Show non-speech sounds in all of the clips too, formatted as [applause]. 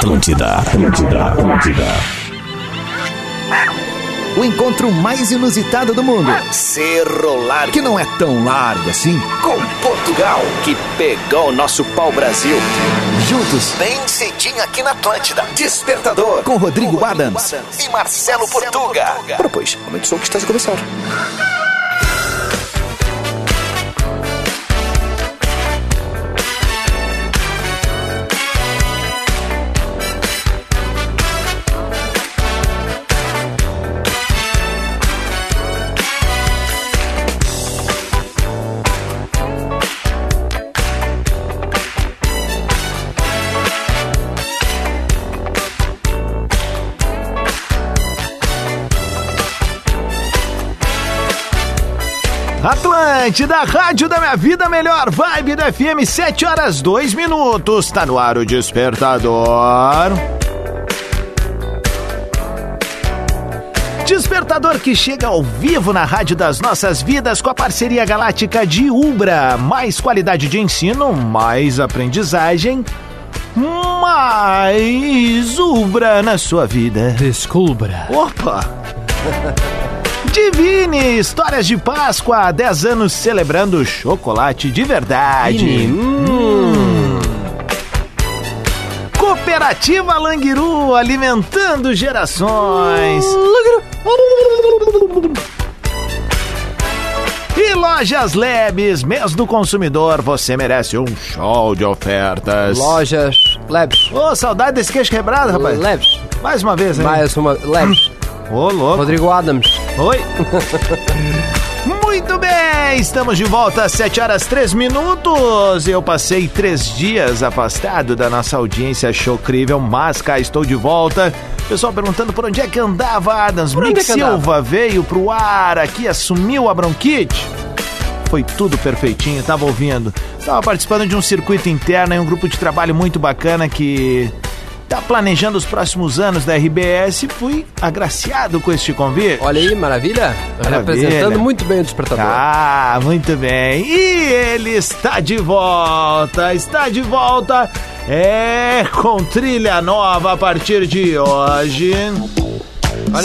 Atlântida, Atlântida, Atlântida. O encontro mais inusitado do mundo. Cerro Largo. Que não é tão largo assim. Com Portugal, que pegou o nosso pau-brasil. Juntos. Bem cedinho aqui na Atlântida. Despertador. Com Rodrigo, Com Rodrigo Adams. Adams. E Marcelo, Marcelo Portuga. Portuga. Ora, pois, aumente o som que está a começar. Atlântida, rádio da minha vida, melhor vibe do FM, 7 horas 2 minutos. Tá no ar o despertador. Despertador que chega ao vivo na Rádio das Nossas Vidas com a parceria galáctica de Ubra. Mais qualidade de ensino, mais aprendizagem, mais Ubra na sua vida. Descubra. Opa! [laughs] Divine, histórias de Páscoa, há 10 anos celebrando chocolate de verdade. Hum. Cooperativa Languiru, alimentando gerações. E Lojas Lebes, mês do consumidor, você merece um show de ofertas. Lojas Lebes. Ô, oh, saudade desse queixo quebrado, rapaz. Lebes. Mais uma vez, hein? Mais uma. Lebes. Ô, louco. Rodrigo Adams. Oi. [laughs] Muito bem, estamos de volta às 7 horas 3 minutos. Eu passei três dias afastado da nossa audiência showcrível, mas cá estou de volta. Pessoal perguntando por onde é que andava Adams. Mick é Silva andava? veio pro ar aqui, assumiu a bronquite. Foi tudo perfeitinho, tava ouvindo. Tava participando de um circuito interno e um grupo de trabalho muito bacana que Tá planejando os próximos anos da RBS, fui agraciado com este convite. Olha aí, maravilha. maravilha. Representando muito bem o despertador. Ah, muito bem. E ele está de volta, está de volta. É, com trilha nova a partir de hoje.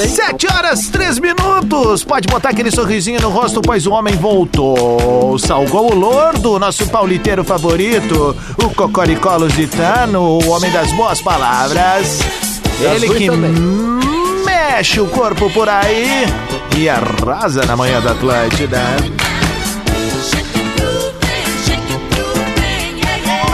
Sete horas, três minutos. Pode botar aquele sorrisinho no rosto, pois o homem voltou. Salgou o Lordo, nosso pauliteiro favorito. O Cocoricó Lusitano, o homem das boas palavras. Ele que mexe o corpo por aí e arrasa na manhã da Atlântida.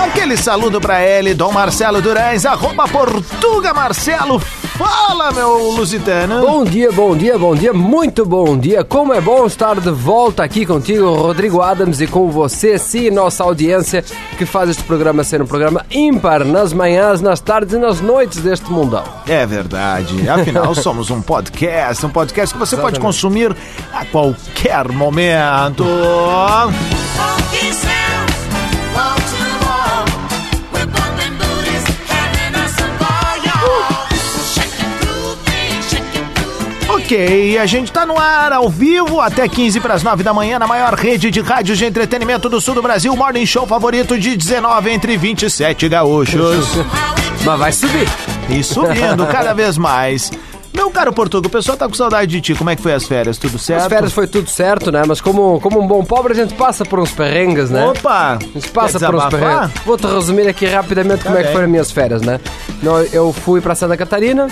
Aquele saludo pra ele, Dom Marcelo Durães, arroba Portuga Marcelo. Fala, meu lusitano. Bom dia, bom dia, bom dia, muito bom dia. Como é bom estar de volta aqui contigo, Rodrigo Adams, e com você, sim, nossa audiência, que faz este programa ser um programa ímpar nas manhãs, nas tardes e nas noites deste mundão. É verdade. Afinal, [laughs] somos um podcast, um podcast que você Exatamente. pode consumir a qualquer momento. Ok, a gente tá no ar ao vivo até 15 para as 9 da manhã na maior rede de rádios de entretenimento do sul do Brasil, Morning Show favorito de 19 entre 27 gaúchos. [laughs] Mas vai subir. E subindo cada vez mais. Meu caro Portugal, o pessoal tá com saudade de ti. Como é que foi as férias? Tudo certo? As férias foi tudo certo, né? Mas como, como um bom pobre, a gente passa por uns perrengues, né? Opa! A gente passa por uns perrengues. Vou-te resumir aqui rapidamente tá como bem. é que foram as minhas férias, né? Eu fui para Santa Catarina,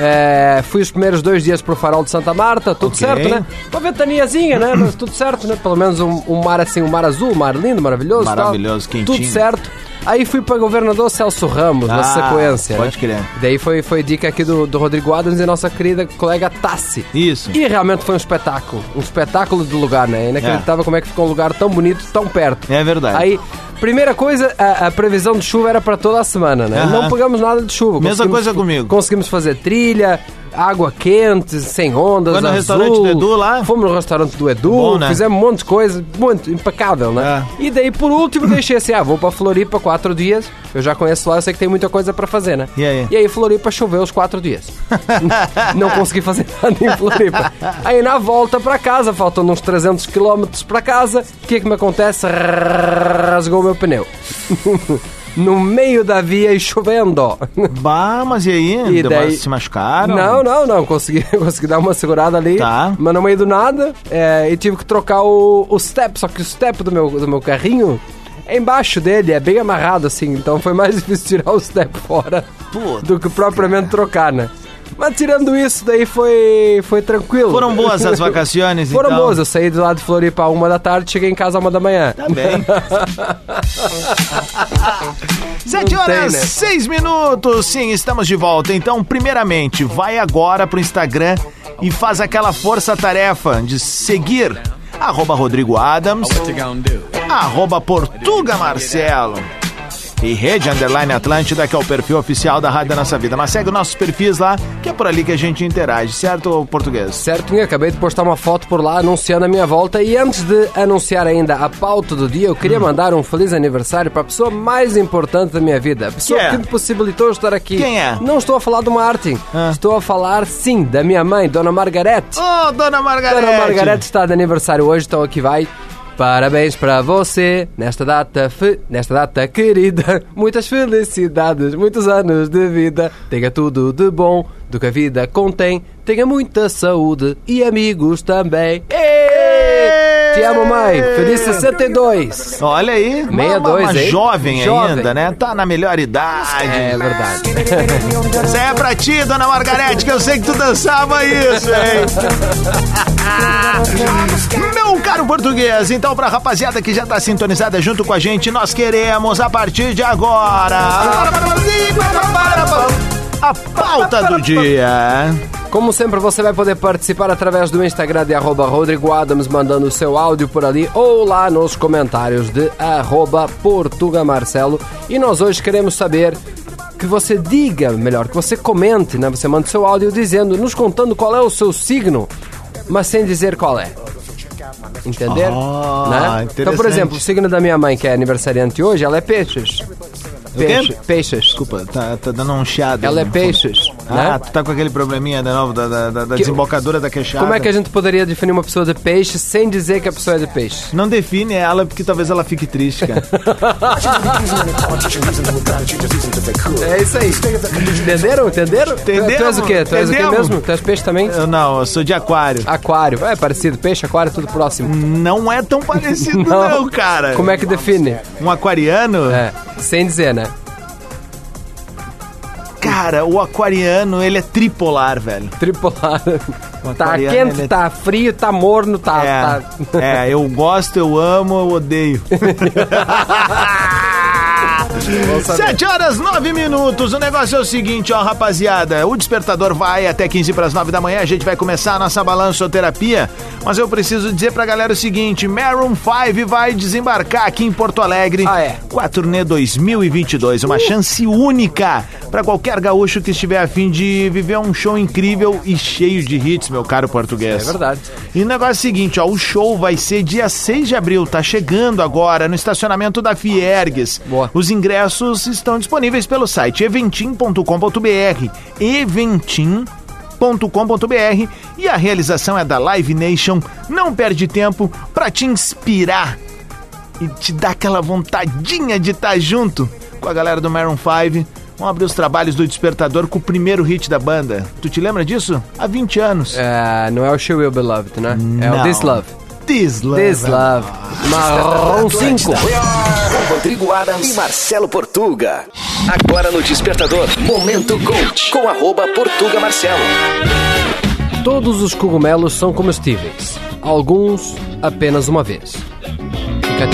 é, fui os primeiros dois dias pro farol de Santa Marta, tudo okay. certo, né? Uma ventaniazinha, né? Mas tudo certo, né? Pelo menos um, um, mar assim, um mar azul, um mar lindo, maravilhoso. Maravilhoso, tal. Tudo certo. Aí fui para governador Celso Ramos, ah, na sequência. Pode né? crer. Daí foi, foi dica aqui do, do Rodrigo Adams e nossa querida colega Tassi. Isso. E realmente foi um espetáculo. Um espetáculo do lugar, né? Inacreditável é. como é que ficou um lugar tão bonito, tão perto. É verdade. Aí Primeira coisa, a, a, previsão de chuva era para toda a semana, né? Não pegamos nada de chuva. Mesma coisa comigo. Conseguimos fazer trilha, água quente, sem ondas, Foi no azul. restaurante do Edu lá? Fomos no restaurante do Edu, Bom, né? fizemos um monte de coisa, muito impecável, né? É. E daí, por último, deixei assim, ah, vou para Floripa quatro dias, eu já conheço lá, eu sei que tem muita coisa para fazer, né? E aí? E aí, Floripa choveu os quatro dias. [laughs] Não consegui fazer nada em Floripa. Aí, na volta para casa, faltando uns 300 km para casa, o que é que me acontece? Rasgou o meu pneu. No meio da via e chovendo. Bah, mas e aí? E daí- Se machucaram? Não, não, não. Consegui, [laughs] consegui dar uma segurada ali. Tá. Mas no meio do nada. é, e tive que trocar o, o step. Só que o step do meu, do meu carrinho é embaixo dele, é bem amarrado assim. Então foi mais [laughs] difícil tirar o step fora do que propriamente trocar, né? Mas tirando isso, daí foi, foi tranquilo. Foram boas as [laughs] vacaciones, Foram então? boas. Eu saí de lá de Floripa a uma da tarde, cheguei em casa a uma da manhã. Tá bem. [laughs] Sete Não tem, horas, né? seis minutos. Sim, estamos de volta. Então, primeiramente, vai agora pro Instagram e faz aquela força-tarefa de seguir arroba Rodrigo Adams, arroba Portuga Marcelo e Rede Underline Atlântida, que é o perfil oficial da Rádio da Nossa Vida. Mas segue os nossos perfis lá, que é por ali que a gente interage, certo, português? Certo, eu acabei de postar uma foto por lá anunciando a minha volta e antes de anunciar ainda a pauta do dia, eu Hum. queria mandar um feliz aniversário para a pessoa mais importante da minha vida, a pessoa Que é? que me possibilitou estar aqui. Quem é? Não estou a falar do Martin, Ah. estou a falar sim da minha mãe, Dona Margarete. Ô, dona Margarete! Dona Margarete está de aniversário hoje, então aqui vai. Parabéns para você nesta data, fe- nesta data querida. [laughs] Muitas felicidades, muitos anos de vida. Tenha tudo de bom do que a vida contém. Tenha muita saúde e amigos também. Ê! Te amo, mãe. Feliz 62. Olha aí, uma- 62, uma, jovem, Jovem. ainda, né? Tá na melhor idade. É verdade. [laughs] Isso é pra ti, dona Margarete, que eu sei que tu dançava isso, hein? [laughs] Meu caro português, então pra rapaziada que já tá sintonizada junto com a gente, nós queremos, a partir de agora... A pauta do dia. Como sempre, você vai poder participar através do Instagram de arroba Rodrigo Adams, mandando o seu áudio por ali ou lá nos comentários de arroba Portuga Marcelo. E nós hoje queremos saber que você diga, melhor, que você comente, né? Você manda o seu áudio dizendo, nos contando qual é o seu signo, mas sem dizer qual é. Entender? Ah, né? Então, por exemplo, o signo da minha mãe, que é aniversariante hoje, ela é peixes. Peixe, peixes. Desculpa, tá, tá dando um chiado. Ela é no peixes. Ah, né? tu tá com aquele probleminha de novo da, da, da- Que- desembocadura da queixada. Como é que a gente poderia definir uma pessoa de peixe sem dizer que a pessoa é de peixe? Não define ela porque talvez ela fique triste, cara. [laughs] É isso aí. Entenderam? Entenderam? Entendemos, Tu és o quê? Tu és o quê mesmo? Tu és peixe também? eu não, eu sou de aquário. Aquário. É parecido. Peixe, aquário, tudo próximo. Não é tão parecido [laughs] não, cara. Como é que define? Um aquariano? É, sem dizer, né? Cara, o aquariano, ele é tripolar, velho. Tripolar. Tá quente, é- tá frio, tá morno, tá... tá... É, é, eu gosto, eu amo, eu odeio. [laughs] Sete horas, nove minutos. O negócio é o seguinte, ó, rapaziada. O despertador vai até 15 para as 9 da manhã. A gente vai começar a nossa balançoterapia. Mas eu preciso dizer pra galera o seguinte: Maroon 5 vai desembarcar aqui em Porto Alegre. Ah, é? Com a turnê 2022. Uma chance única pra qualquer gaúcho que estiver a fim de viver um show incrível e cheio de hits, meu caro português. É verdade. E o negócio é o seguinte, ó, o show vai ser dia 6 de abril, tá chegando agora no estacionamento da Fiergues. Boa. Os ingressos estão disponíveis pelo site eventim.com.br, eventim.com.br e a realização é da Live Nation. Não perde tempo pra te inspirar e te dar aquela vontadinha de estar junto com a galera do Maroon 5. Vamos abrir os trabalhos do Despertador com o primeiro hit da banda. Tu te lembra disso? Há 20 anos. É, não é o She Will Be Loved, né? É Não. o This Love. Love. Marrom 5. Com Rodrigo Adams e Marcelo Portuga. Agora no Despertador, Momento Coach, com arroba Portuga Marcelo. Todos os cogumelos são comestíveis. Alguns apenas uma vez. Fica a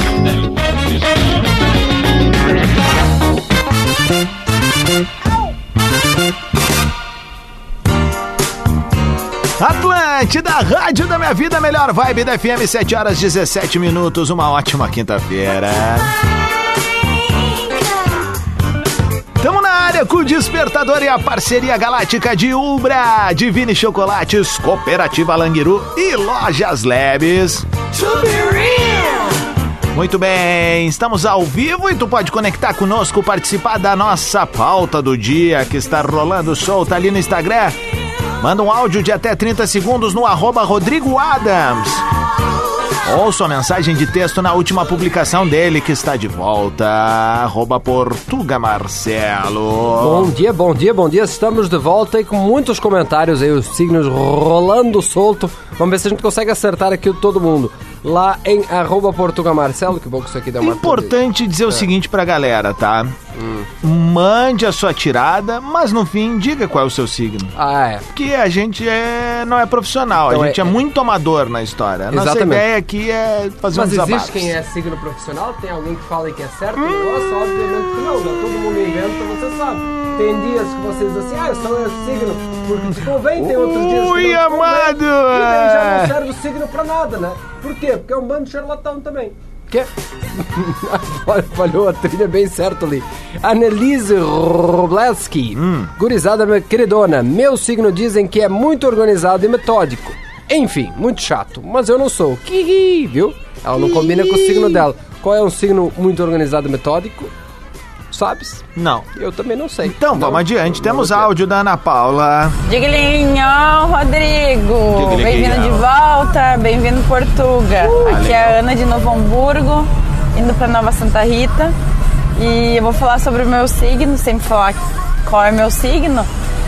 dica. Atlântida, Rádio da Minha Vida, melhor vibe da FM, 7 horas 17 minutos, uma ótima quinta-feira. Tamo na área com o Despertador e a parceria galáctica de Ubra, Divine Chocolates, Cooperativa Languiru e Lojas Lebes. Muito bem, estamos ao vivo e tu pode conectar conosco, participar da nossa pauta do dia que está rolando solta ali no Instagram. Manda um áudio de até 30 segundos no arroba Rodrigo Adams. sua mensagem de texto na última publicação dele, que está de volta. Arroba Portuga Marcelo. Bom dia, bom dia, bom dia. Estamos de volta e com muitos comentários aí, os signos rolando solto. Vamos ver se a gente consegue acertar aqui todo mundo. Lá em arroba que bom que isso aqui deu uma... Importante dizer o seguinte pra galera, tá? Mande a sua tirada, mas no fim diga qual é o seu signo. Ah, é. Porque a gente é, não é profissional, Então a gente é- é, muito amador na história. A nossa ideia aqui é fazer Mas uns desabafos. existe quem é signo profissional? Tem alguém que fala que é certo? Nossa, obviamente que não, né? Todo mundo inventa, você sabe. Tem dias que você diz assim, ah, eu sou esse signo porque te convém, tem outros dias que não Ui, convém. amado! E daí já não serve o signo pra nada, né? Por quê? Porque é um bando de charlatão também. Que? [laughs] Falhou a trilha bem certo ali. Annelise Robleski. Gurizada, minha queridona. Meu signo dizem que é muito organizado e metódico. Enfim, muito chato. Mas eu não sou. Kihi, viu? Ela não combina com o signo dela. Qual é um signo muito organizado e metódico? Sabes? Não. Eu também não sei. Então, vamos adiante. Temos áudio da Ana Paula. Diglinho, Rodrigo. Diglinho. Bem-vindo de volta, bem-vindo Portuga. Aqui é a Ana de Novo Hamburgo, indo para Nova Santa Rita. E eu vou falar sobre o meu signo, sempre falar qual é o meu signo.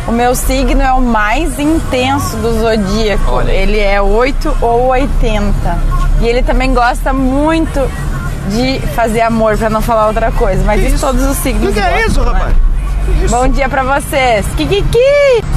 O meu signo é o mais intenso do zodíaco. Olha. Ele é 8 ou 80. E ele também gosta muito de fazer amor, para não falar outra coisa. Mas isso, todos os signos O que, que é isso, né? rapaz? Bom dia pra vocês. Kikiki!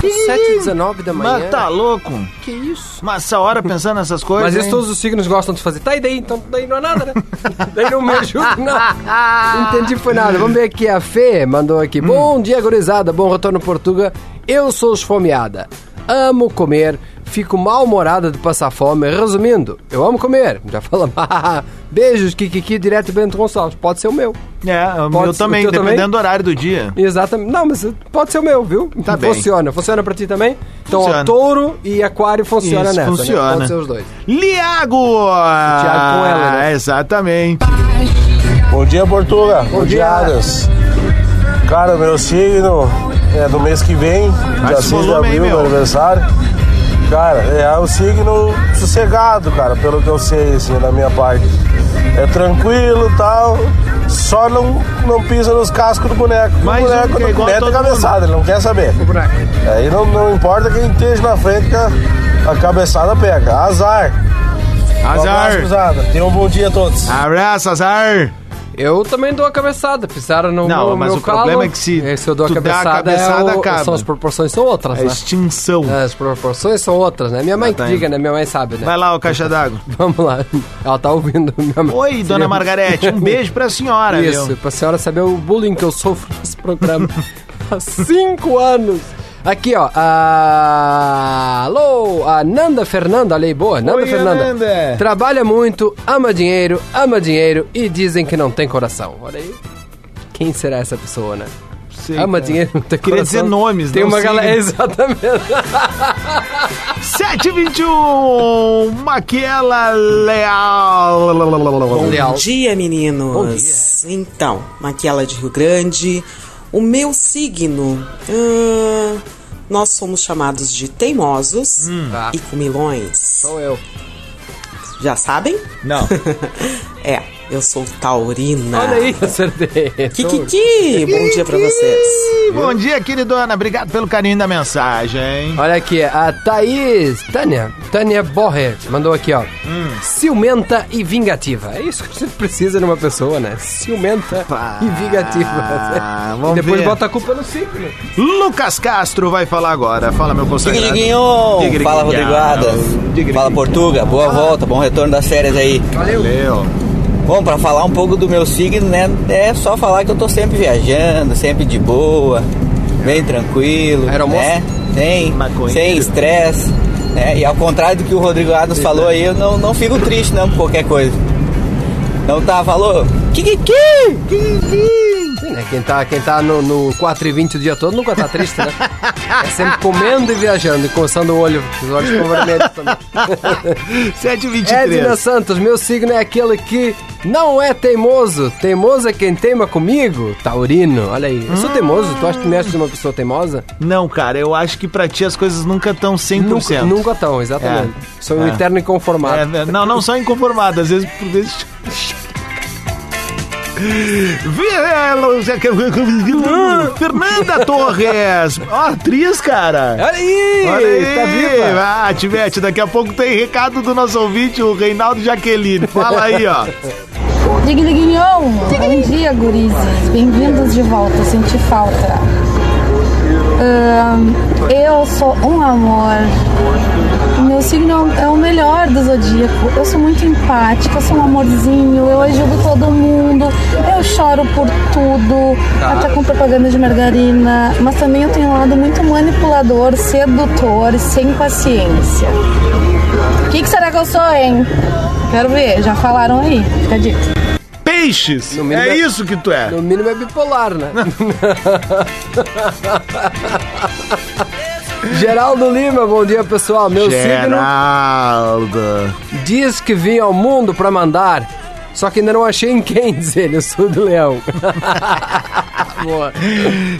7h19 da manhã. Mas tá louco? Que isso? Mas essa hora pensando nessas coisas. Mas isso hein? todos os signos gostam de fazer. Tá, e daí? Então daí não é nada, né? [laughs] daí não me ajuda, não. [laughs] Entendi, foi nada. Vamos ver aqui. A Fê mandou aqui. Bom dia, gurizada. Bom retorno, Portuga. Eu sou esfomeada. Amo comer. Fico mal-humorada de passar fome. Resumindo, eu amo comer. Já falamos. [laughs] Beijos, Kikiki, direto Bento Gonçalves. Pode ser o meu. É, o meu o também, teu dependendo também? do horário do dia. Exatamente. Não, mas pode ser o meu, viu? Tá bem. funciona. Funciona pra ti também? Então, ó, Funciona. touro e aquário funciona Isso, nessa. Né? funciona. Pode ser os dois. Liago! Thiago com ela, né? Exatamente. Bom dia, Portuga. Bom, dia. dia, Adams. Cara, meu signo é do mês que vem, dia esse 6 de abril, meu aniversário. Cara, é um signo sossegado, cara, pelo que eu sei, assim, da minha parte. É tranquilo e tal, só não, não pisa nos cascos do boneco. Mas o boneco é não igual mete a cabeçada, ele não quer saber. Aí não, não importa quem esteja na frente que a, a cabeçada pega. Azar. Um abraço, Azar. Tenham um bom dia a todos. Abraço, azar. Eu também dou a cabeçada, pisaram no Não, meu, mas meu o problema calo. é que se se eu dou a tu der a cabeçada, cabeçada, é o- acaba. são as proporções são outras, É né? extinção. As proporções são outras, né? Minha mãe que diga, né? Minha mãe sabe, né? Vai lá, o caixa d'água. [laughs] Vamos lá. Ela tá ouvindo. Minha mãe. Oi, dona Margarete, um beijo pra senhora, Isso, viu? pra senhora saber o bullying que eu sofro nesse programa. [laughs] Há cinco anos. Aqui, ó. A... Alô, a Nanda Fernanda, olha aí, boa. Nanda Oi, Fernanda. Nanda. Trabalha muito, ama dinheiro, ama dinheiro e dizem que não tem coração. Olha aí. Quem será essa pessoa, né? Sei, ama cara. dinheiro, não tem Queria coração. dizer nomes, Tem não uma galera. Exatamente. [laughs] 721, Maquiela Leal. Leal. Bom dia, meninos. Então, Maquiela de Rio Grande. O meu signo. ah, nós somos chamados de teimosos Tá. e comilões. Sou eu. Já sabem? Não. [laughs] É, eu sou taurina. Olha aí, acertei. [laughs] Kikiki! Bom dia pra vocês. Bom dia, queridona. Obrigado pelo carinho da mensagem. Olha aqui, a Thaís, Tânia, Tânia Borrer, mandou aqui, ó. Hum. Ciumenta e vingativa. É isso que gente precisa numa pessoa, né? Ciumenta Pá, e vingativa. vamos e depois ver. bota a culpa no signo. Lucas Castro vai falar agora. Fala, meu! Tigriguinho. Fala Rodrigo Adas. Fala Portuga, boa volta, bom retorno das férias aí. Valeu. Bom, pra falar um pouco do meu signo, né? É só falar que eu tô sempre viajando, sempre de boa, bem tranquilo, Aeromoço? né? Sem, Maconheiro. sem estresse, né? E ao contrário do que o Rodrigo Adas falou aí, eu não, não fico triste não por qualquer coisa. Não tá, falou? Kikiki! Sim, né? Quem tá, quem tá no, no 4 e 20 o dia todo nunca tá triste, né? É sempre comendo e viajando e coçando o olho. Os olhos ficam vermelhos também. [laughs] 7h23. Edna Santos, meu signo é aquele que não é teimoso. Teimoso é quem teima comigo. Taurino, olha aí. Eu sou teimoso? Tu acha que me achas uma pessoa teimosa? Não, cara, eu acho que pra ti as coisas nunca estão 100%. Nunca, nunca tão, exatamente. Sou um É. eterno inconformado. É, não, não só inconformado, às vezes por vezes. [laughs] Fernanda Torres! Ó, atriz, cara! Olha aí! Olha aí! Tá viva! Ah, Tivete, daqui a pouco tem recado do nosso ouvinte, o Reinaldo Jaqueline. Fala aí, ó. Digliguinhon! Bom dia, gurizes. Bem-vindos de volta. Senti falta. Ahn, eu sou um amor. Signo é o melhor do zodíaco. Eu sou muito empática, eu sou um amorzinho, eu ajudo todo mundo, eu choro por tudo, até com propaganda de margarina. Mas também eu tenho um lado muito manipulador, sedutor e sem paciência. O que, que será que eu sou, hein? Quero ver, já falaram aí. Fica dica. Peixes! É é- isso que tu é. No mínimo é bipolar, né? [laughs] [laughs] Geraldo Lima, bom dia pessoal. Meu signo Geraldo. diz que vim ao mundo pra mandar, só que ainda não achei em quem, diz ele. Eu sou do leão. [laughs] Boa.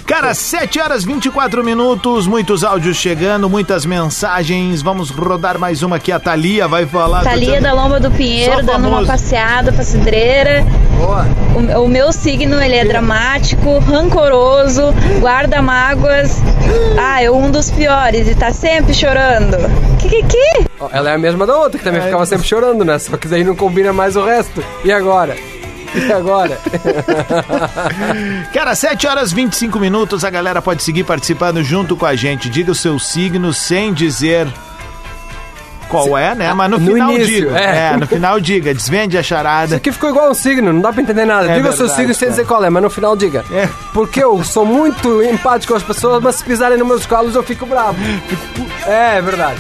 Cara, 7 horas 24 minutos, muitos áudios chegando, muitas mensagens. Vamos rodar mais uma aqui. A Thalia vai falar. Thalia da Lomba do Pinheiro, dando uma passeada pra cidreira. Boa. O, o meu signo, ele é dramático, rancoroso, guarda mágoas. Ah, é um dos piores e tá sempre chorando. Que que que? Ela é a mesma da outra, que também ficava sempre chorando, né? Só que daí não combina mais o resto. E agora? E agora? [laughs] Cara, 7 horas 25 minutos. A galera pode seguir participando junto com a gente. Diga o seu signo sem dizer. Qual é, né? Mas no, No final início, diga. é. É. no final diga. Desvende a Isso charada. aqui ficou igual um signo, não dá pra entender nada. É diga o seu verdade, signo sem dizer qual é, mas no final diga. É. Porque eu sou muito empático com as pessoas, mas se pisarem nos meus calos eu fico bravo. É, é verdade.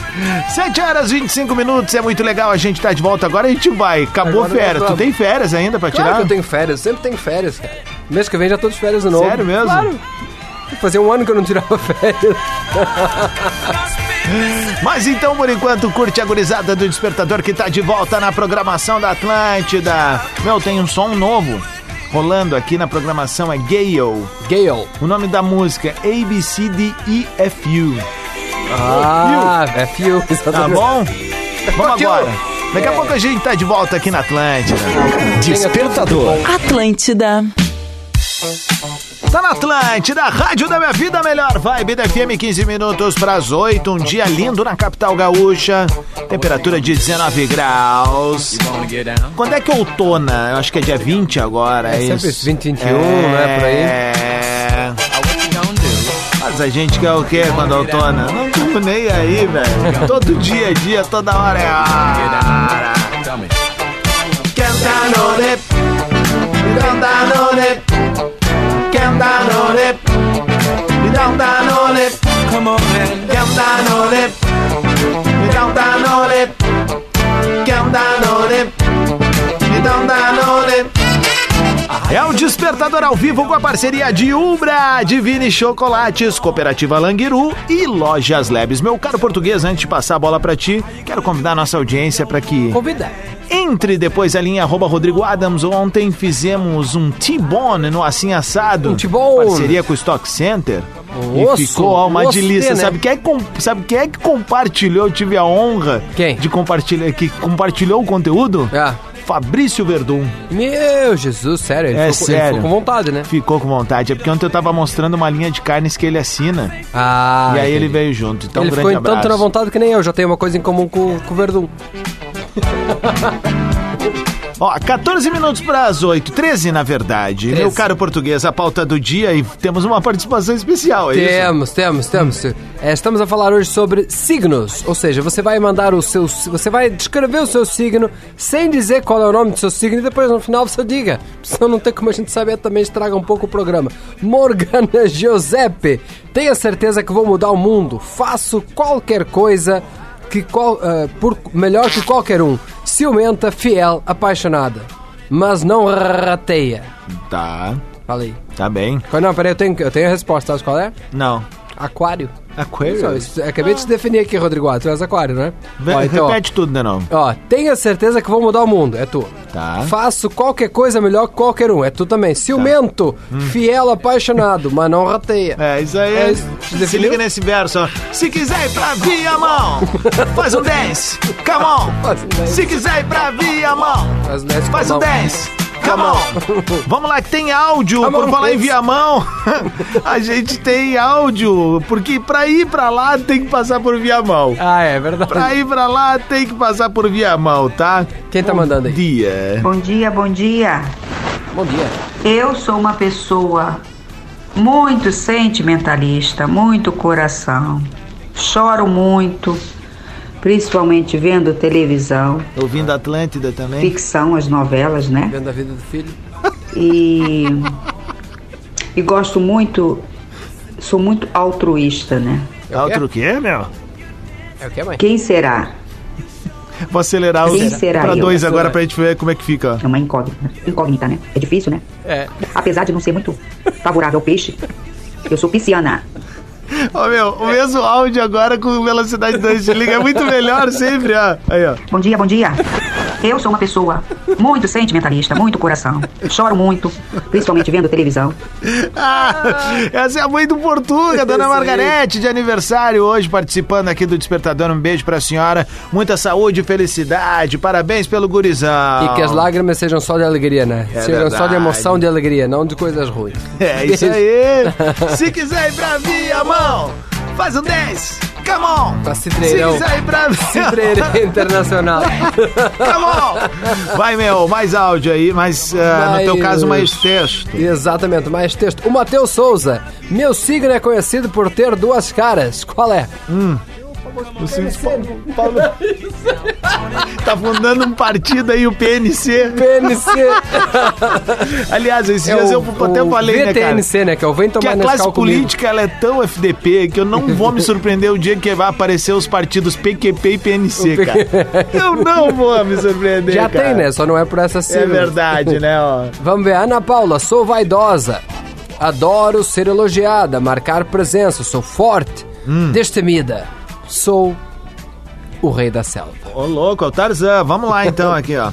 7 horas 25 minutos. É muito legal. A gente tá de volta agora. A gente vai. Acabou Agora férias. Tu tem férias ainda pra Claro tirar? eu tenho férias, sempre tenho férias, cara. Mês que vem já tô de férias de novo. Sério mesmo? Claro. Fazia um ano que eu não tirava férias. [laughs] Mas então, por enquanto, curte a gurizada do Despertador que tá de volta na programação da Atlântida. Meu, tem um som novo rolando aqui na programação, é Gale. Gale. O nome da música é ABCDEFU. Ah, é fio. Tá bom? Vamos agora. Daqui a pouco a gente tá de volta aqui na Atlântida. Despertador. Atlântida. Tá na Atlântida, Rádio da Minha Vida, melhor vibe da FM, 15 minutos para as 8. Um dia lindo na capital gaúcha. Temperatura de 19 graus. Quando é que é outono? Eu acho que é dia 20 agora. É, É sempre isso. 20, 21, né, por aí. É. Mas a gente quer o quê quando é outono? Não tô nem aí, velho. Todo dia é dia, toda hora é hora. Cantanone, cantanone, cantanone, me dá um danone, come on man, cantanone, me dá um danone, cantanone, me dá um danone. É o Despertador ao vivo com a parceria de Ubra, Divine Chocolates, Cooperativa Languiru e Lojas Labs. Meu caro português, antes de passar a bola pra ti, quero convidar a nossa audiência para que Convida. entre depois ali em arroba Rodrigo Adams. Ontem fizemos um T-Bone no Assim Assado. Um T-bone. Parceria com o Stock Center. Osso, e ficou uma delícia. de, né? Sabe, quem é que, sabe quem é que compartilhou? Eu tive a honra Quem? de compartilhar, que compartilhou o conteúdo? Ah. Fabrício Verdun. Meu Jesus, sério. Ele, É ficou, ele sério. ficou com vontade, né? Ficou com vontade. É porque ontem eu tava mostrando uma linha de carnes que ele assina. Ah, e aí ele entendi. veio junto. Então, ele um ficou grande tanto abraço. na vontade que nem eu, já tenho uma coisa em comum com, com o Verdun. [laughs] Ó, 14 minutos para as 8, 13 na verdade. Meu caro português, a pauta do dia e temos uma participação especial, é isso? Temos, temos, temos. É, estamos a falar hoje sobre signos, ou seja, você vai mandar o seu, você vai descrever o seu signo sem dizer qual é o nome do seu signo e depois no final você diga. Senão não tem como a gente saber, também estraga um pouco o programa. Morgana [laughs] Giuseppe, tenha certeza que vou mudar o mundo. Faço qualquer coisa que qual, eh, por melhor que qualquer um. Ciumenta, fiel, apaixonada, mas não rateia. Tá. Falei. Tá bem. Não, peraí, eu tenho, eu tenho a resposta, sabe qual é? Não. Aquário. Isso, acabei de te definir aqui, Rodrigo. Ah, Tu és aquário, né? Ó, então, ó. Repete tudo de novo. Ó, tenha certeza que vou mudar o mundo, é tu. Tá. Faço qualquer coisa melhor que qualquer um, é tu também. Ciumento, fiel, apaixonado, mas não rateia. É, isso aí. É. Se liga nesse verso, ó. Se quiser ir pra Viamão, faz um 10. Come on. Faz um dez. Se quiser ir pra Viamão, Faz um dez, faz um on. 10. Come on. [laughs] Vamos lá que tem áudio. Come Por on, falar em please. Viamão, [laughs] a gente tem áudio. Porque pra ir pra lá tem que passar por Viamão. Ah, é verdade. Pra ir pra lá tem que passar por Viamão, tá? Quem tá mandando aí? Dia. Bom dia, bom dia. Bom dia. Eu sou uma pessoa muito sentimentalista, muito coração. Choro muito, principalmente vendo televisão, Ouvindo Atlântida também. ficção, as novelas, né? Vendo a vida do filho. E, e gosto muito, sou muito altruísta, né? Outro o quê, meu? É o que, mãe? Quem será? Vou acelerar Quem os será pra eu? dois agora pra gente ver como é que fica. É uma incógnita, incógnita, né? É difícil, né? É. Apesar de não ser muito favorável ao peixe, eu sou pisciana. Ó, meu, o mesmo áudio agora com velocidade 2 de liga é muito melhor sempre, ó. Aí, ó. Bom dia, bom dia. Eu sou uma pessoa muito sentimentalista, muito coração. Choro muito, principalmente vendo televisão. Ah, essa é a mãe do Portuga, dona. Margarete, de aniversário hoje, participando aqui do Despertador. Um beijo pra senhora. Muita saúde e felicidade. Parabéns pelo gurizão. E que as lágrimas sejam só de alegria, né? É sejam só verdade. de emoção de alegria, não de coisas ruins. É isso aí. [laughs] Se quiser ir pra Viamão, faz um 10. Come on. Pra Cidreirão. ir pra [laughs] Cidreira [laughs] Internacional. Come on. Vai, meu, mais áudio aí, mas ah, no teu caso, mais texto. Exatamente, mais texto. O Matheus Souza. Meu signo é conhecido por ter duas caras. Qual é? O Paulo, Paulo tá fundando um partido aí, o PNC. PNC. [laughs] Aliás, esses É dias o, eu até o falei, né, cara? VTNC, né? Que é o Vem Que Tomar a classe comigo. política ela é tão FDP que eu não vou me surpreender o dia que vai aparecer os partidos PQP e PNC, cara. Eu não vou me surpreender, Já cara. tem, né? Só não é por essa É sigla. verdade, né, ó. [laughs] Vamos ver. Ana Paula, sou vaidosa. Adoro ser elogiada, marcar presença. Sou forte, Hum. destemida. Sou o rei da selva. Ô, louco, é o Tarzan. Vamos lá, então, aqui, ó.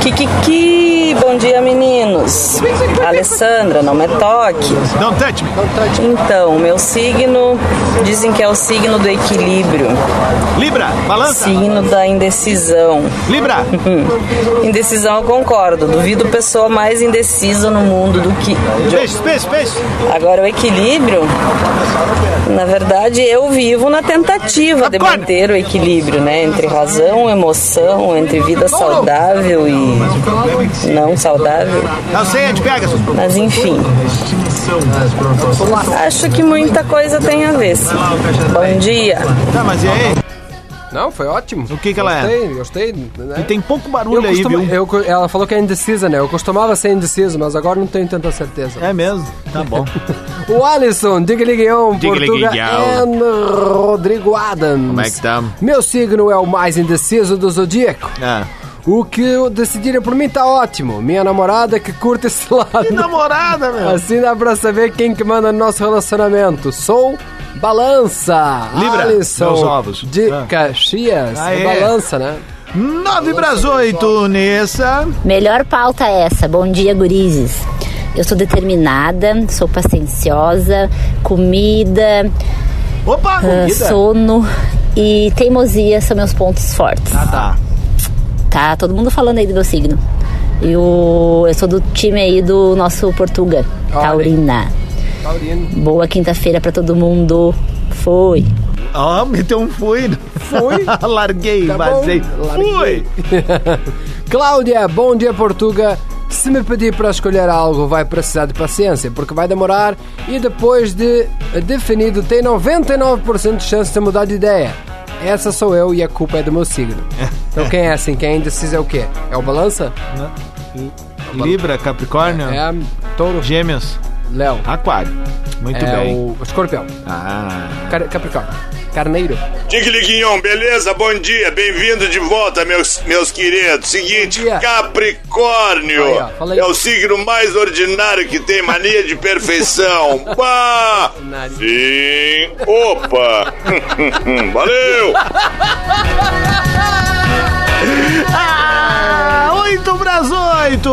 Kikiki, bom dia meninos. Alessandra, não me toque. Don't touch me. Então, meu signo, dizem que é o signo do equilíbrio. Libra, balança. Signo da indecisão. Libra. [laughs] Indecisão eu concordo. Duvido pessoa mais indecisa no mundo do que. Peixe, peixe, peixe. Agora o equilíbrio, na verdade, eu vivo na tentativa de manter o equilíbrio, né? Entre razão, emoção, entre vida saudável e não saudável. É de Pegasus. Mas enfim. Acho que muita coisa tem a ver. sim. Bom dia. Tá, mas e aí? Não, foi ótimo. O que que ela é? Gostei, gostei. Né? E tem pouco barulho Eu aí, costuma- viu? eu ela falou que é indecisa, né? Eu costumava ser indeciso, mas agora não tenho tanta certeza. É mesmo? Tá bom. [laughs] O Alisson, diga-lhe Guião, Diga-lhe Portuga Guião. and Rodrigo Adams. Como é que tá? Meu signo é o mais indeciso do zodíaco. É. O que eu decidirem por mim tá ótimo. Minha namorada que curte esse [laughs] lado. Que namorada, meu. Assim dá pra saber quem que manda no nosso relacionamento. Sou Balança. Libra, Alisson meus ovos. De Ah. Caxias. Aê. Balança, né? 9 pras 8, Nessa. Melhor pauta é essa. Bom dia, gurizes. Eu sou determinada, sou pacienciosa, comida, Opa, ah, comida. sono e teimosia são meus pontos fortes. Ah, tá. Tá todo mundo falando aí do meu signo. E o, eu sou do time aí do nosso Portuga. Taurina. Taurino. Boa quinta-feira pra todo mundo. Foi. Ó, meteu um fui. Fui. [laughs] Larguei, Tá vazei. bom, Fui. [laughs] Cláudia, bom dia Portuga. Se me pedir para escolher algo, vai precisar de paciência, porque vai demorar e depois de definido tem 99% de chance de mudar de ideia. Essa sou eu e a culpa é do meu signo. Então quem é assim? Quem é indeciso é o quê? É o balança? Libra, Capricórnio. É touro, Gêmeos. Léo. Aquário. Muito é bem. o escorpião. Ah. Capricórnio. Carneiro. Tigliguinhon, beleza? Bom dia, bem-vindo de volta, meus, meus queridos. Seguinte, Capricórnio Aí, ó, é o signo mais ordinário que tem mania de perfeição. [laughs] Bah! Sim, opa! [laughs] Valeu! Ah, 8 pras 8.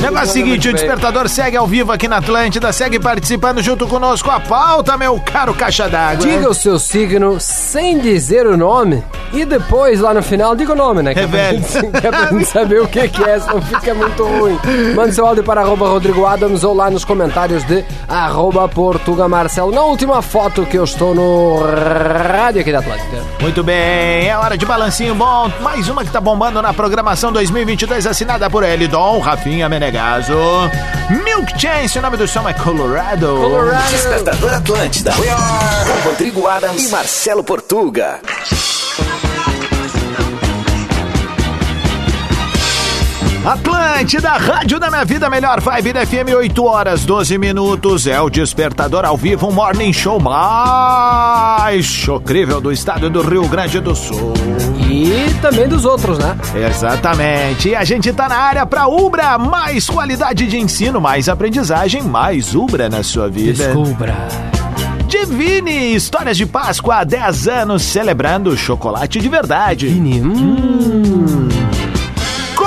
Negócio é o seguinte, o despertador segue ao vivo aqui na Atlântida, segue participando junto conosco a pauta, meu caro caixa d'água. Diga o seu signo sem dizer o nome e depois, lá no final, diga o nome, né? Que é pra Revele. gente, [laughs] que é saber o que, que é, senão fica muito ruim. Mande seu áudio para arroba Rodrigo Adams ou lá nos comentários de arroba Portuga Marcelo. Na última foto que eu estou no rádio aqui da Atlântica. Muito bem, é hora de balancinho bom. Mais uma que tá bombando na programação 2022, assinada por ele, Dom Rafinha Menegaso. Milk Chance, o nome do som é Colorado. Despertador Atlântida. Com Rodrigo Adams e Marcelo Portuga. Atlântida, Rádio da Minha Vida, melhor vibe da FM, 8 horas 12 minutos. É o Despertador ao vivo, um morning show mais chocrível do estado do Rio Grande do Sul. E também dos outros, né? Exatamente. E a gente tá na área pra Ubra, mais qualidade de ensino, mais aprendizagem, mais Ubra na sua vida. Descubra. Divine, histórias de Páscoa há 10 anos, celebrando chocolate de verdade. Hum.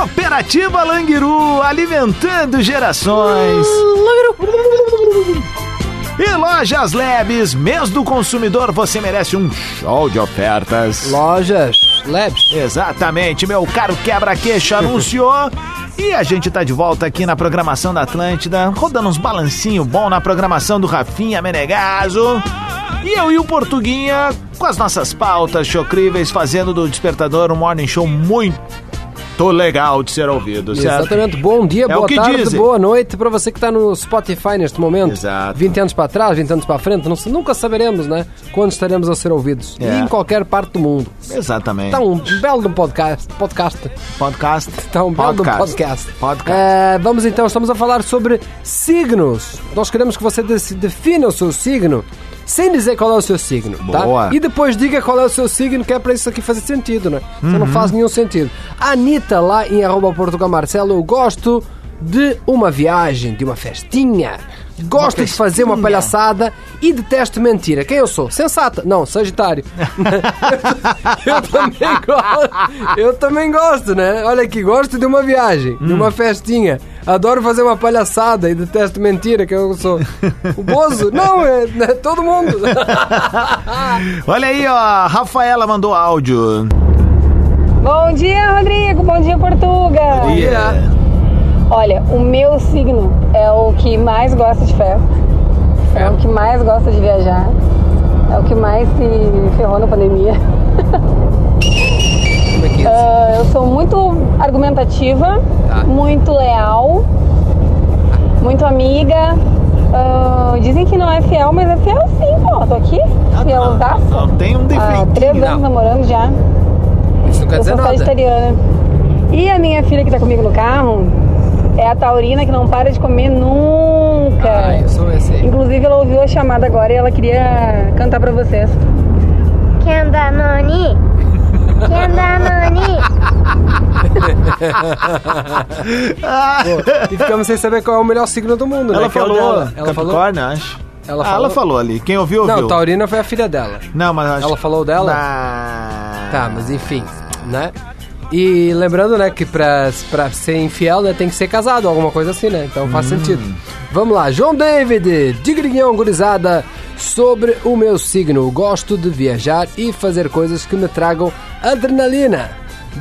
Cooperativa Languiru, alimentando gerações. E Lojas Labs, mês do consumidor, você merece um show de ofertas. Lojas Labs. Exatamente, meu caro quebra-queixo anunciou. E a gente tá de volta aqui na programação da Atlântida, rodando uns balancinho bom na programação do Rafinha Menegaso. E eu e o Portuguinha com as nossas pautas chocríveis, fazendo do Despertador um morning show muito legal de ser ouvido, certo? Exatamente. Bom dia, É boa tarde, dizem. boa noite pra você que tá no Spotify neste momento. Exato. 20 anos pra trás, 20 anos pra frente, não, nunca saberemos, né? Quando estaremos a ser ouvidos. É. E em qualquer parte do mundo. Exatamente. Tá um belo podcast. Podcast. Podcast. [laughs] Tá um belo de um podcast. É, vamos então, estamos a falar sobre signos. Nós queremos que você defina o seu signo sem dizer qual é o seu signo, Boa. tá? E depois diga qual é o seu signo, que é para isso aqui fazer sentido, né? Senão não Uhum. faz nenhum sentido. A Anitta, lá em arroba Portugal Marcelo, eu gosto de uma viagem, de uma festinha. Gosto de fazer uma palhaçada e detesto mentira. Quem eu sou? Sensata? Não, Sagitário. [laughs] eu também gosto. Eu também gosto, né? Olha aqui, gosto de uma viagem, de uma festinha. Adoro fazer uma palhaçada e detesto mentira, que eu sou. O Bozo? [laughs] Não, é, é todo mundo. [laughs] Olha aí, ó, a Rafaela mandou áudio. Bom dia, Rodrigo. Bom dia, Portuga. Bom dia. Olha, o meu signo é o que mais gosta de ferro. É o que mais gosta de viajar. É o que mais se ferrou na pandemia. [laughs] Ah, eu sou muito argumentativa, muito leal, muito amiga. Ah, dizem que não é fiel, mas é fiel sim, pô. Tô aqui, fielzaça. Não, tem um Há defeitinho. três Não. anos namorando já. Isso não quer Eu dizer sou nada. sagitariana. E a minha filha que tá comigo no carro é a taurina que não para de comer nunca. Ah, eu sou esse aí. Inclusive ela ouviu a chamada agora e ela queria cantar pra vocês. Quem dá nani? Quem dá nani? Pô, e ficamos sem saber qual é o melhor signo do mundo, Ela né? Que é o falou, dela. Ela falou? Acho. Ela Ah, falou? ela falou ali. Quem ouviu, ouviu. Não, Taurina foi a filha dela. Não, mas acho Ela falou dela? Tá, mas enfim, né? E lembrando, né, que pra, pra ser infiel, né, tem que ser casado, alguma coisa assim, né? Então faz sentido. Vamos lá, João David, Digriguinhão Gurizada, sobre o meu signo. Gosto de viajar e fazer coisas que me tragam adrenalina.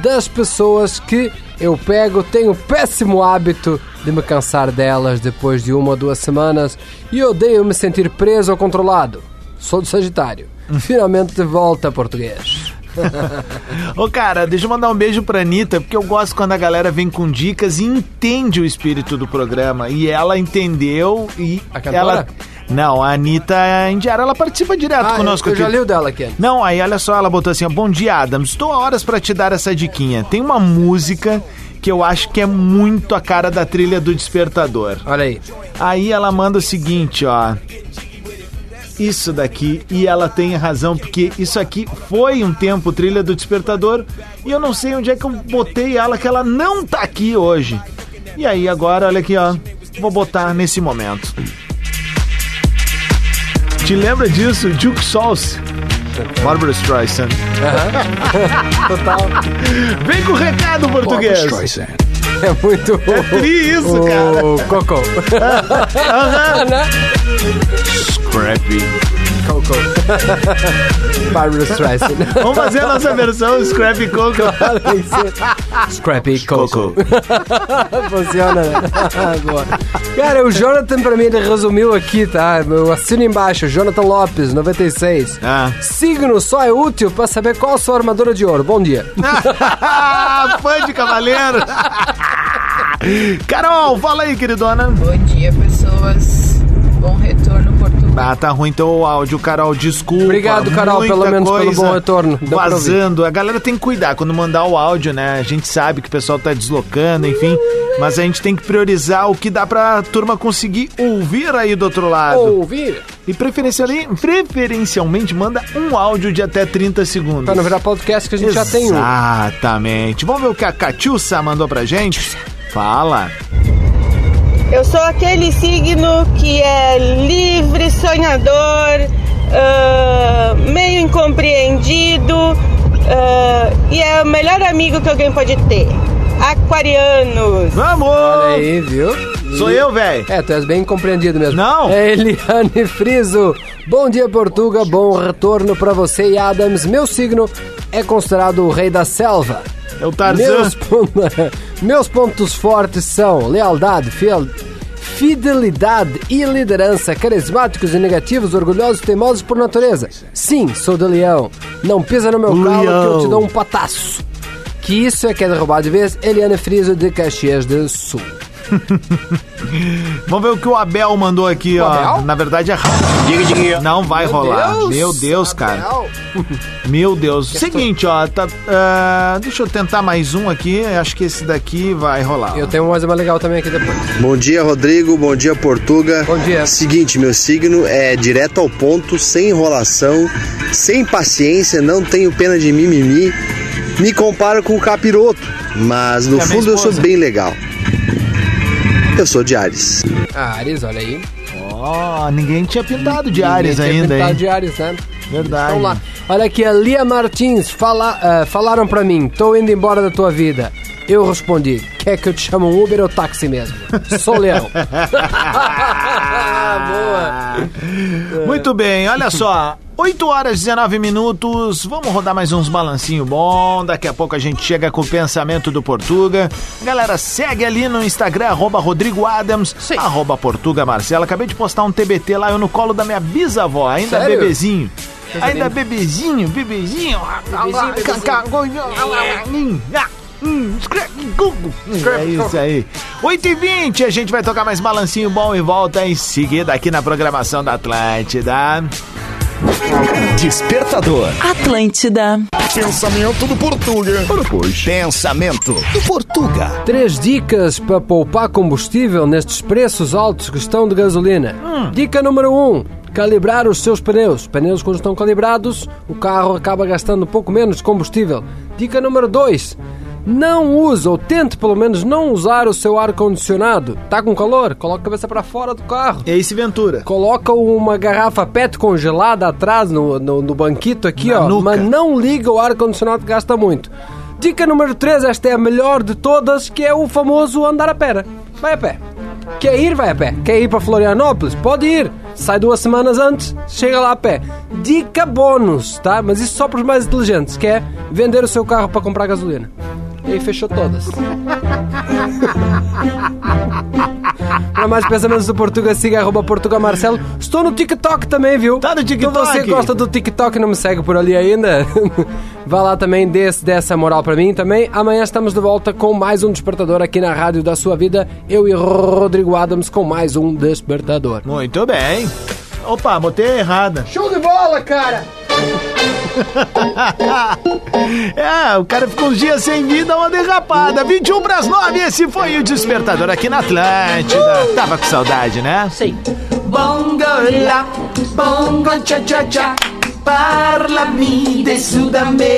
Das pessoas que eu pego, tenho o péssimo hábito de me cansar delas depois de uma ou duas semanas e odeio me sentir preso ou controlado. Sou do Sagitário. Finalmente de volta a português. [laughs] Ô, cara, deixa eu mandar um beijo pra Anitta, porque eu gosto quando a galera vem com dicas e entende o espírito do programa. E ela entendeu e. A cantora? ela Não, a Anitta Indiara, ela participa direto Ah, conosco eu aqui. já li o dela aqui. Não, aí olha só, ela botou assim: ó, Bom dia, Adams. Estou a horas pra te dar essa diquinha. Tem uma música que eu acho que é muito a cara da trilha do Despertador. Olha aí. Aí ela manda o seguinte, ó. isso daqui e ela tem razão, porque isso aqui foi um tempo trilha do despertador e eu não sei onde é que eu botei ela, que ela não tá aqui hoje. E aí agora, olha aqui, ó, vou botar nesse momento. Te lembra disso? Duke Sauce. Barbara Streisand. [laughs] Total. Vem com o recado português. É muito. É tri isso, o cara. Coco. [laughs] Aham. Scrappy. Coco. [laughs] Barbara Streisand. Vamos fazer a nossa versão Scrappy Coco. [laughs] Scrappy Coco. [laughs] Funciona, né? Boa. Cara, o Jonathan pra mim ele resumiu aqui, tá? Eu assino embaixo, Jonathan Lopes, 96. Ah. Signo só é útil pra saber qual a sua armadura de ouro. Bom dia. Fã de cavaleiro. Carol, fala aí, queridona. Bom dia, pessoas. Bom retorno. Ah, tá ruim teu áudio, Carol, desculpa. Obrigado, Carol, Muita pelo menos pelo bom retorno. Deu. Vazando. A galera tem que cuidar quando mandar o áudio, né? A gente sabe que o pessoal tá deslocando, enfim. Mas a gente tem que priorizar o que dá pra turma conseguir ouvir aí do outro lado. Ouvir. E preferencialmente, preferencialmente manda um áudio de até 30 segundos. Pra não virar podcast que a gente já tem um. Exatamente. Vamos ver o que a Catiussa mandou pra gente? Fala. Eu sou aquele signo que é livre, sonhador, ah, meio incompreendido ah, e é o melhor amigo que alguém pode ter. Aquarianos. Vamos! Olha aí, viu? Sou eu, velho. É, tu és bem compreendido mesmo. Não. É Eliane Friso. Bom dia, Portuga. Bom retorno pra você e Adams. Meu signo é considerado o rei da selva. É o Tarzan. Meus, [laughs] Meus pontos fortes são lealdade, fidelidade e liderança, carismáticos e negativos, orgulhosos e teimosos por natureza. Sim, sou do leão. Não pisa no meu calo que eu te dou um pataço. Que isso é que é derrubar de vez, Eliane Friso de Caxias do Sul. [laughs] Vamos ver o que o Abel mandou aqui, O ó. Abel? Na verdade é rápido. Não vai Meu rolar. Deus, Meu Deus, cara. [laughs] Meu Deus. Seguinte, ó. tá- ah, deixa eu tentar mais um aqui. Acho que esse daqui vai rolar. Eu tenho uma mais legal também aqui depois. Bom dia, Rodrigo. Bom dia, Portuga. Bom dia. Seguinte, meu signo é direto ao ponto, sem enrolação, sem paciência, não tenho pena de mimimi. Me comparo com o capiroto, mas no É fundo eu sou bem legal. Eu sou de Ares. Ah, Ares, olha aí. Ó, ninguém tinha pintado de Ares Ninguém tinha ainda, pintado hein? de Ares, né? Verdade. Vamos lá. Olha aqui, a Lia Martins fala, ah, falaram pra mim, tô indo embora da tua vida. Eu respondi, quer que eu te chame um Uber ou táxi mesmo? [laughs] Sou leão. [laughs] [laughs] Boa. Muito bem, olha só. 8 horas e 19 minutos. Vamos rodar mais uns balancinho bom. Daqui a pouco a gente chega com o pensamento do Portuga. Galera, segue ali no Instagram, arroba Rodrigo Adams, arroba Portuga Marcela. Acabei de postar um TBT lá, eu no colo da minha bisavó, ainda Sério? bebezinho. Coisa Ainda linda. bebezinho, bebezinho. É isso aí. 8 e 20 a gente vai tocar mais balancinho bom e volta em seguida aqui na programação da Atlântida. Despertador. Atlântida. Pensamento do Portuga. Pensamento do Portuga. Três dicas para poupar combustível nestes preços altos que estão de gasolina. Dica número um. Calibrar os seus pneus. Pneus quando estão calibrados, o carro acaba gastando um pouco menos de combustível. Dica número 2. Não use, ou tente pelo menos não usar o seu ar-condicionado. Tá com calor? Coloca a cabeça para fora do carro. E aí, se Ventura? Coloca uma garrafa PET congelada atrás no, no, no banquito aqui, Na ó. nuca. Mas não liga o ar-condicionado que gasta muito. Dica número 3, esta é a melhor de todas, que é o famoso andar a pé. Vai a pé. Quer ir, vai a pé. Quer ir para Florianópolis? Pode ir. Sai duas semanas antes, chega lá a pé. Dica bônus, tá? Mas isso só para os mais inteligentes, que é vender o seu carro para comprar gasolina. E aí fechou todas. Para mais pensamentos do Portuga, siga arroba Portuga Marcelo. Estou no TikTok também, viu? Tá no TikTok? Então você gosta do TikTok e não me segue por ali ainda? [laughs] Vá lá também, dê, essa moral pra mim também. Amanhã estamos de volta com mais um Despertador aqui na Rádio da Sua Vida. Eu e Rodrigo Adams com mais um Despertador. Muito bem. Opa, botei errada. Show de bola, cara! [laughs] é, o cara ficou uns dias sem vida, uma derrapada. 21 pras 9, esse foi o Despertador aqui na Atlântida. Tava com saudade, né? Sim. bongo la, bongo cha cha cha, parlami de Sudamérica.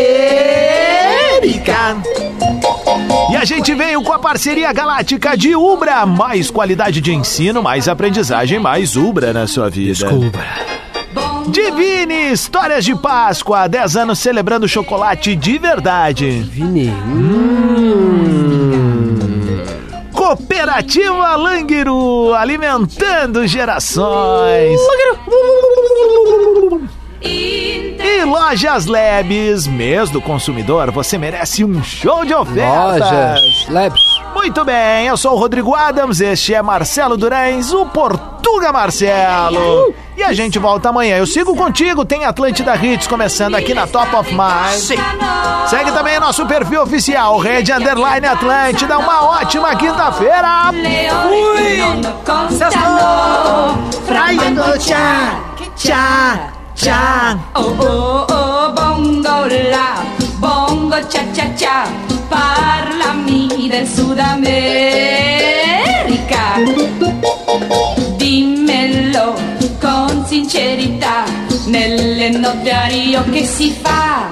E a gente veio com a parceria galáctica de Ubra. Mais qualidade de ensino, mais aprendizagem, mais Ubra na sua vida. Desculpa. Divine, histórias de Páscoa, 10 anos celebrando chocolate de verdade. Divine. Cooperativa Languiru, alimentando gerações. E Lojas Labs, mês do consumidor, você merece um show de ofertas. Lojas Labs. Muito bem, eu sou o Rodrigo Adams, este é Marcelo Durães, o Portuga Marcelo. E a gente volta amanhã. Eu sigo contigo, tem Atlântida Hits começando aqui na Top of Mind. Segue também nosso perfil oficial, Rede Underline Atlântida. Uma ótima quinta-feira. Fui! Tchá, tchá, tchá. Oh, oh, oh, bongo la, bongo cha cha cha, parlami del Sud America. Dimmelo con sincerità, nelle notte a Rio che si fa.